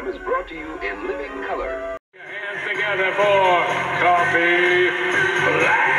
program is brought to you in living color. Hands together for Coffee Black.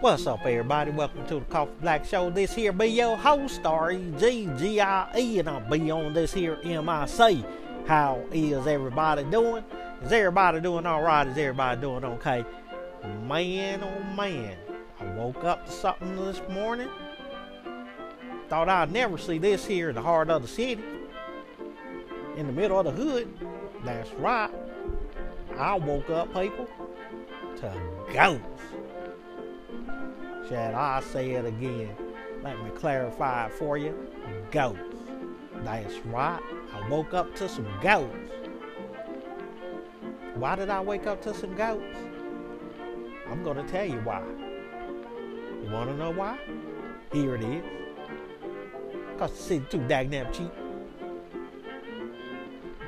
What's up, everybody? Welcome to the Coffee Black Show. This here be your host, R-E-G-G-I-E, and I'll be on this here MIC. How is everybody doing? Is everybody doing all right? Is everybody doing okay? Man, oh man, I woke up to something this morning. Thought I'd never see this here in the heart of the city, in the middle of the hood. That's right. I woke up, people, to ghosts. Shall I say it again? Let me clarify for you. Ghosts. That's right. I woke up to some goats. Why did I wake up to some goats? I'm going to tell you why. You want to know why? Here it is. Because the city too dagnam cheap.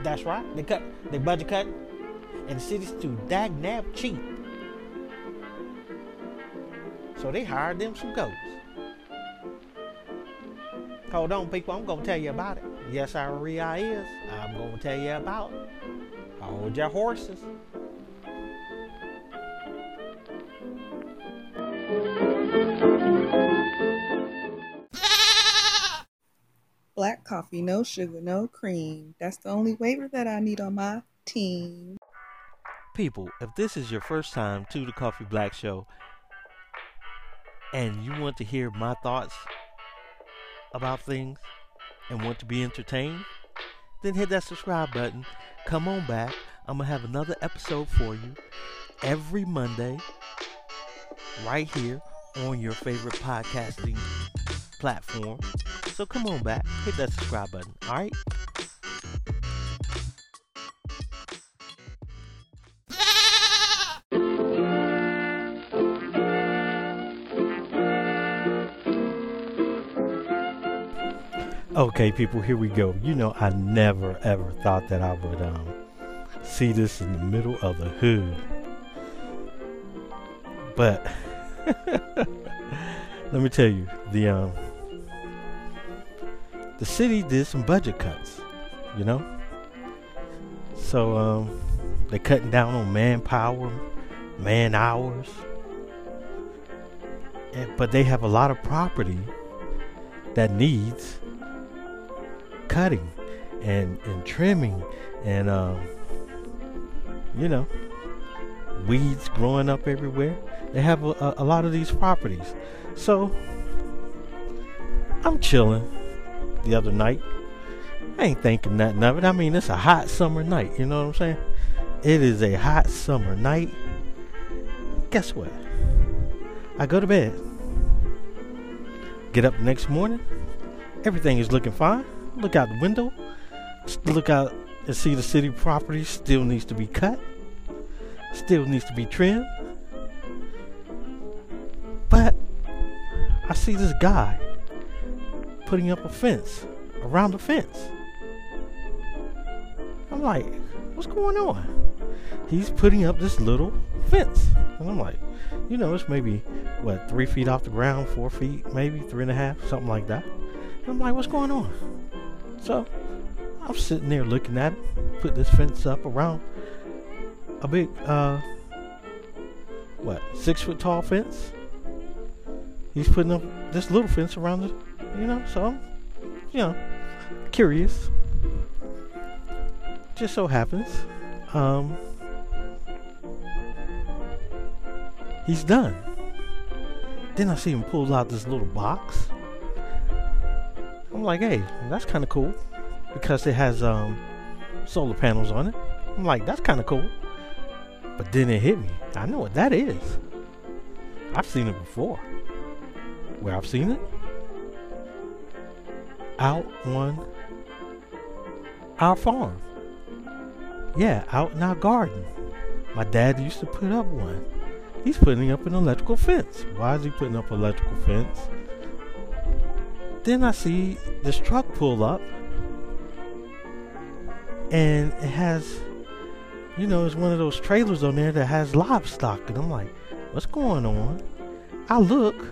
That's right. They cut, they budget cut, and the city's too dagnam cheap. So they hired them some goats. Hold on, people. I'm going to tell you about it. Yes, I really is. I'm going to tell you about it. Hold your horses. Black coffee, no sugar, no cream. That's the only waiver that I need on my team. People, if this is your first time to the Coffee Black Show and you want to hear my thoughts about things and want to be entertained, then hit that subscribe button. Come on back. I'm going to have another episode for you every Monday right here on your favorite podcasting platform. So come on back. Hit that subscribe button. All right? Okay, people, here we go. You know, I never ever thought that I would um, see this in the middle of the hood. But let me tell you, the um, the city did some budget cuts, you know. So um, they're cutting down on manpower, man hours, and, but they have a lot of property that needs cutting and, and trimming and um, you know weeds growing up everywhere. They have a, a, lot of these properties. So i'm chilling the other night. I ain't thinking nothing of it. I mean it's a hot summer night you know what i'm saying? It is a hot summer night. Guess what? I go to bed. Get up next morning. Everything is looking fine look out the window, look out and see the city property still needs to be cut, still needs to be trimmed. But I see this guy putting up a fence around the fence. I'm like, what's going on? He's putting up this little fence. And I'm like, you know, it's maybe, what, three feet off the ground, four feet, maybe, three and a half, something like that. And I'm like, what's going on? So I'm sitting there looking at it, put this fence up around a big, uh, what, six foot tall fence. He's putting up this little fence around it, you know, so you know, curious. Just so happens, um, he's done. Then I see him pull out this little box I'm like, hey, that's kind of cool because it has um, solar panels on it. I'm like, that's kind of cool. But then it hit me. I know what that is. I've seen it before. Where I've seen it? Out on our farm. Yeah, out in our garden. My dad used to put up one. He's putting up an electrical fence. Why is he putting up an electrical fence? Then I see this truck pull up and it has you know, it's one of those trailers on there that has livestock. And I'm like, what's going on? I look.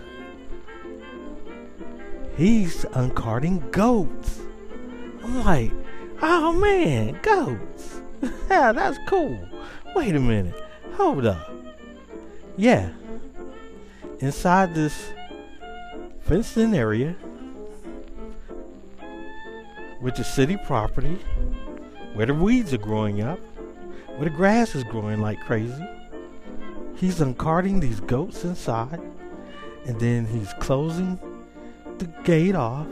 He's uncarting goats. I'm like, oh man, goats. yeah, that's cool. Wait a minute. Hold up. Yeah. Inside this fenced in area, which is city property, where the weeds are growing up, where the grass is growing like crazy. He's uncarting these goats inside, and then he's closing the gate off.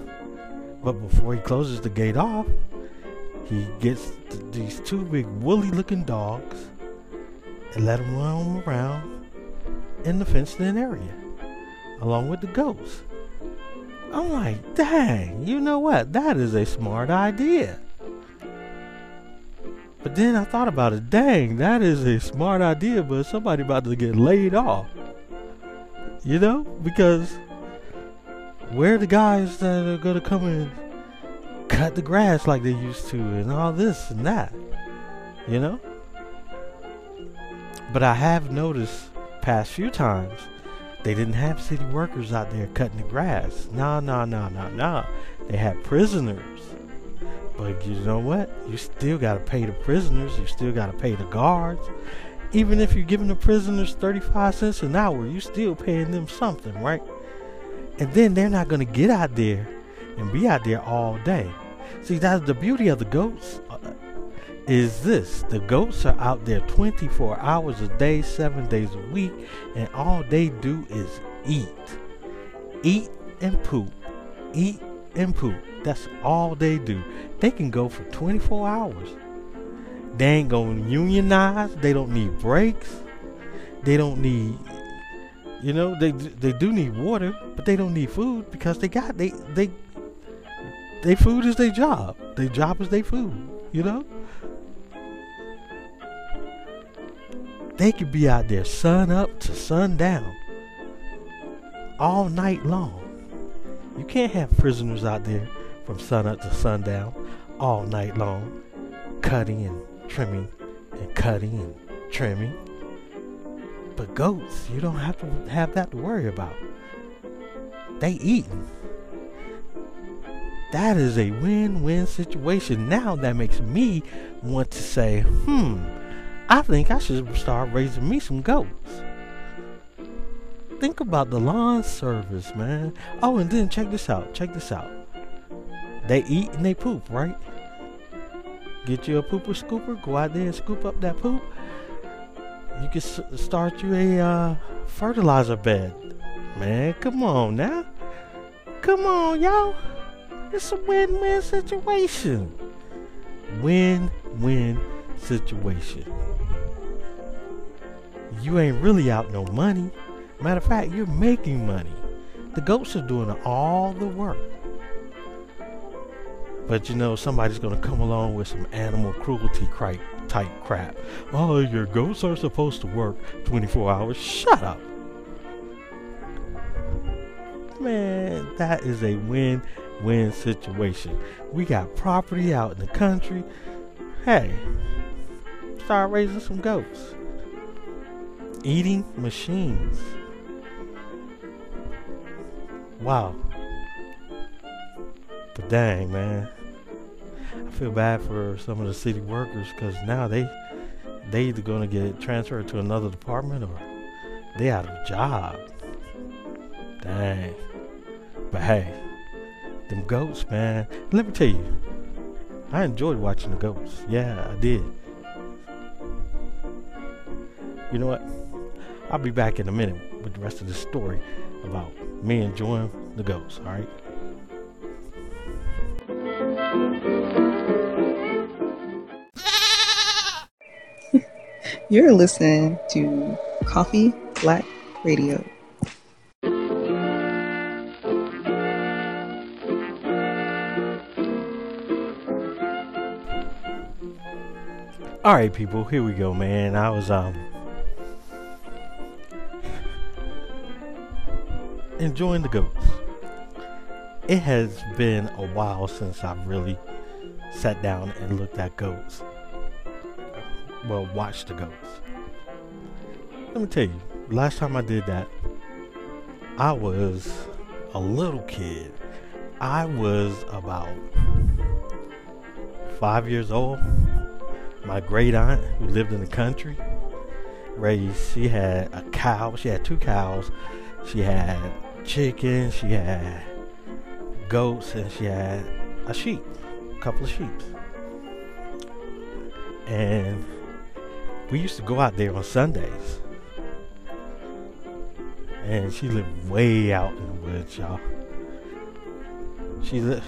But before he closes the gate off, he gets th- these two big woolly looking dogs and let them roam around in the fenced in area along with the goats. I'm like, dang, you know what? That is a smart idea. But then I thought about it, dang, that is a smart idea, but somebody about to get laid off. You know? Because where are the guys that are gonna come and cut the grass like they used to and all this and that? You know? But I have noticed past few times they didn't have city workers out there cutting the grass. Nah, nah, nah, nah, nah. They had prisoners. But you know what? You still got to pay the prisoners. You still got to pay the guards. Even if you're giving the prisoners 35 cents an hour, you still paying them something, right? And then they're not going to get out there and be out there all day. See, that's the beauty of the goats. Is this the goats are out there 24 hours a day, seven days a week, and all they do is eat, eat and poop, eat and poop. That's all they do. They can go for 24 hours. They ain't gonna unionize. They don't need breaks. They don't need, you know, they they do need water, but they don't need food because they got they they their food is their job. Their job is their food. You know. They could be out there sun up to sundown all night long. You can't have prisoners out there from sun up to sundown all night long, cutting and trimming and cutting and trimming. But goats, you don't have to have that to worry about. They eating. That is a win-win situation. Now that makes me want to say, hmm, I think I should start raising me some goats. Think about the lawn service, man. Oh, and then check this out. Check this out. They eat and they poop, right? Get you a pooper scooper. Go out there and scoop up that poop. You can start you a uh, fertilizer bed. Man, come on now. Come on, y'all. It's a win-win situation. Win-win situation you ain't really out no money. Matter of fact, you're making money. The goats are doing all the work. But you know, somebody's gonna come along with some animal cruelty cri- type crap. Oh, your goats are supposed to work 24 hours. Shut up. Man, that is a win win situation. We got property out in the country. Hey, start raising some goats eating machines. Wow. But dang, man. I feel bad for some of the city workers because now they they either gonna get transferred to another department or they out of job. Dang. But hey, them goats, man. Let me tell you, I enjoyed watching the goats. Yeah, I did. You know what? I'll be back in a minute with the rest of the story about me enjoying the goats, all right? You're listening to Coffee Black Radio. All right, people, here we go, man. I was um enjoying the goats. It has been a while since I've really sat down and looked at goats. well, watch the goats. Let me tell you, last time I did that, I was a little kid. I was about five years old. My great aunt, who lived in the country, raised, she had a cow. She had two cows. She had chickens. She had goats. And she had a sheep, a couple of sheep. And we used to go out there on Sundays. And she lived way out in the woods, y'all. She lived,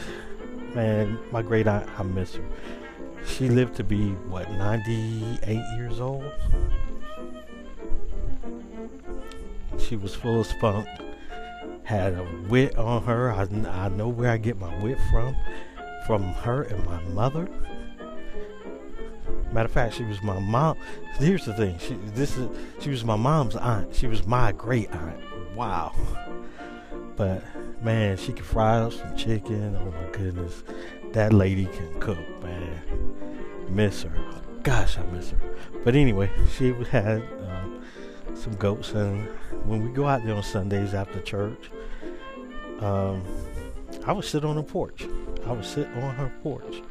man, my great aunt, I miss her. She lived to be, what, 98 years old? She was full of spunk, had a wit on her. I, I know where I get my wit from, from her and my mother. Matter of fact, she was my mom. Here's the thing. She this is she was my mom's aunt. She was my great aunt. Wow. But man, she could fry up some chicken. Oh my goodness, that lady can cook, man. Miss her. Gosh, I miss her. But anyway, she had um, some goats, and when we go out there on Sundays after church, um, I would sit on the porch. I would sit on her porch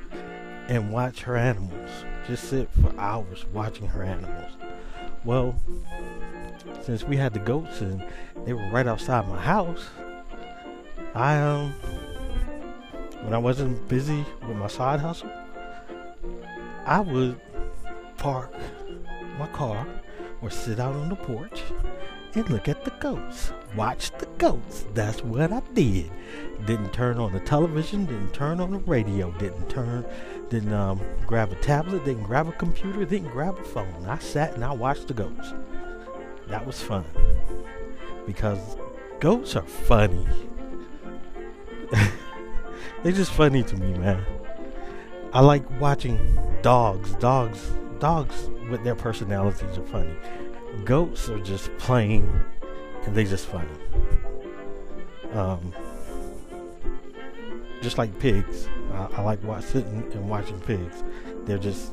and watch her animals. Just sit for hours watching her animals. Well, since we had the goats and they were right outside my house, I um when I wasn't busy with my side hustle, I would park my car or sit out on the porch and look at the goats. Watch the goats. That's what I did. Didn't turn on the television, didn't turn on the radio, didn't turn didn't um, grab a tablet, didn't grab a computer, didn't grab a phone. I sat and I watched the goats. That was fun. Because goats are funny. They're just funny to me, man. I like watching dogs. Dogs dogs with their personalities are funny. Goats are just plain and they just funny. Um, just like pigs. I, I like watch, sitting and watching pigs. They're just.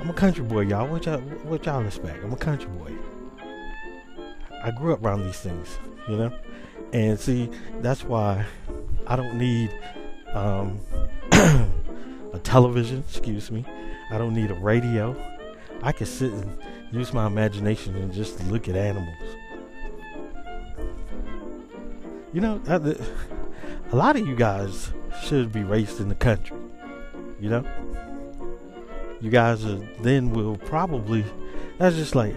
I'm a country boy, y'all. What y'all, what y'all expect? I'm a country boy. I grew up around these things, you know, and see that's why I don't need um, a television. Excuse me. I don't need a radio. I could sit and use my imagination and just look at animals. You know, a lot of you guys should be raised in the country. You know? You guys are, then will probably that's just like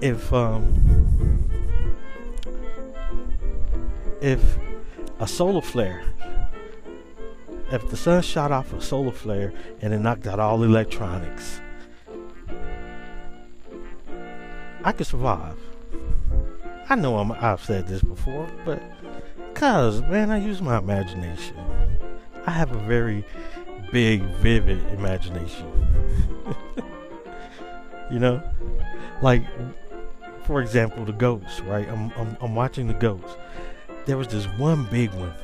if um if a solar flare if the sun shot off a solar flare and it knocked out all electronics I could survive. I know I'm, I've said this before, but Cause, man, I use my imagination. I have a very big, vivid imagination. you know? Like, for example, the ghosts, right? I'm, I'm, I'm watching the ghosts. There was this one big one,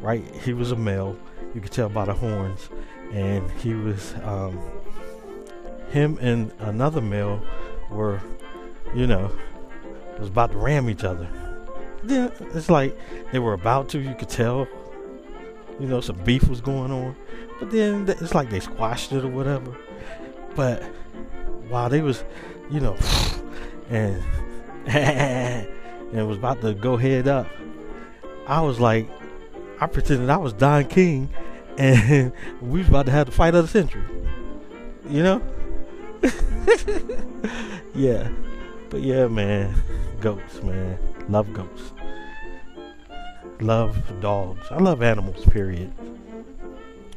right? He was a male. You could tell by the horns. And he was, um, him and another male were, you know, was about to ram each other then it's like they were about to. You could tell, you know, some beef was going on. But then it's like they squashed it or whatever. But while they was, you know, and and was about to go head up, I was like, I pretended I was Don King, and we was about to have the fight of the century. You know? Yeah. But yeah, man. Goats, man. Love goats love dogs. I love animals, period.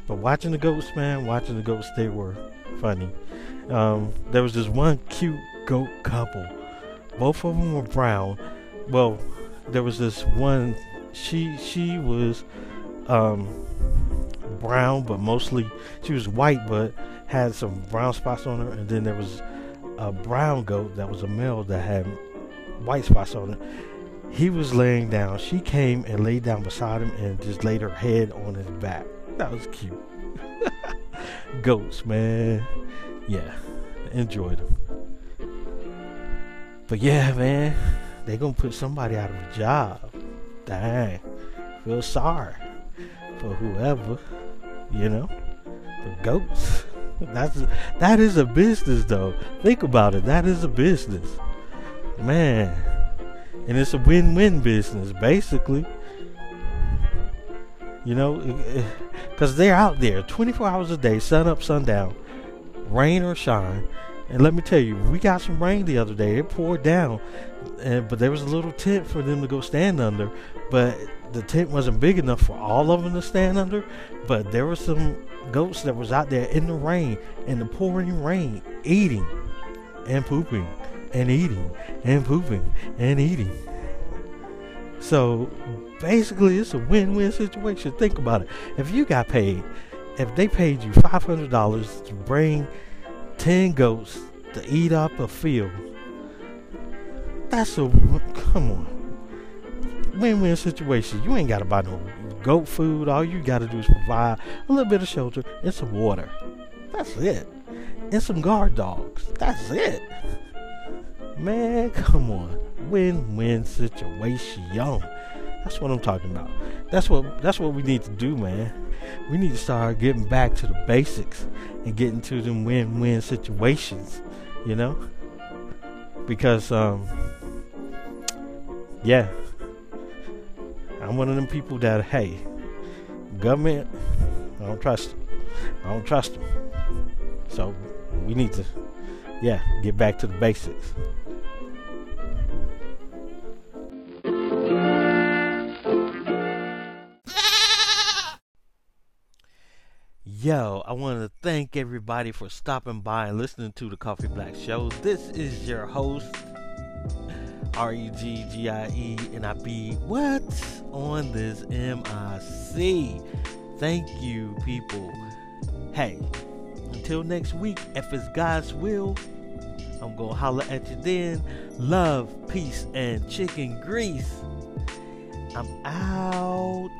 But watching the goats, man, watching the goats, they were funny. Um, there was this one cute goat couple. Both of them were brown. Well, there was this one. She she was um, brown, but mostly she was white, but had some brown spots on her. And then there was a brown goat that was a male that had white spots on it he was laying down. She came and laid down beside him and just laid her head on his back. That was cute. Goats, man. yeah, enjoyed them. But yeah, man, they gonna put somebody out of a job. Dang, feel sorry for whoever, you know, the goats. That's that is a business though. Think about it. That is a business, man, and it's a win-win business basically. You know, because they're out there 24 hours a day, sun up, sundown, rain or shine. And let me tell you, we got some rain the other day. It poured down, and, but there was a little tent for them to go stand under. But the tent wasn't big enough for all of them to stand under. But there were some goats that was out there in the rain, in the pouring rain, eating and pooping and eating and pooping and eating. So basically, it's a win-win situation. Think about it. If you got paid, if they paid you five hundred dollars to bring ten goats to eat up a field, that's a come on win-win situation. You ain't got to buy no goat food. All you got to do is provide a little bit of shelter and some water. That's it. And some guard dogs. That's it. Man, come on. Win-win situation. That's what I'm talking about. That's what that's what we need to do, man. We need to start getting back to the basics and getting to them win-win situations, you know? Because um yeah, I'm one of them people that, hey, government, I don't trust them. I don't trust them. So we need to, yeah, get back to the basics. Yo, I want to thank everybody for stopping by and listening to the Coffee Black Show. This is your host, R E G G I E, and I be what on this MIC. Thank you, people. Hey, until next week, if it's God's will, I'm gonna holler at you then. Love, peace, and chicken grease. I'm out.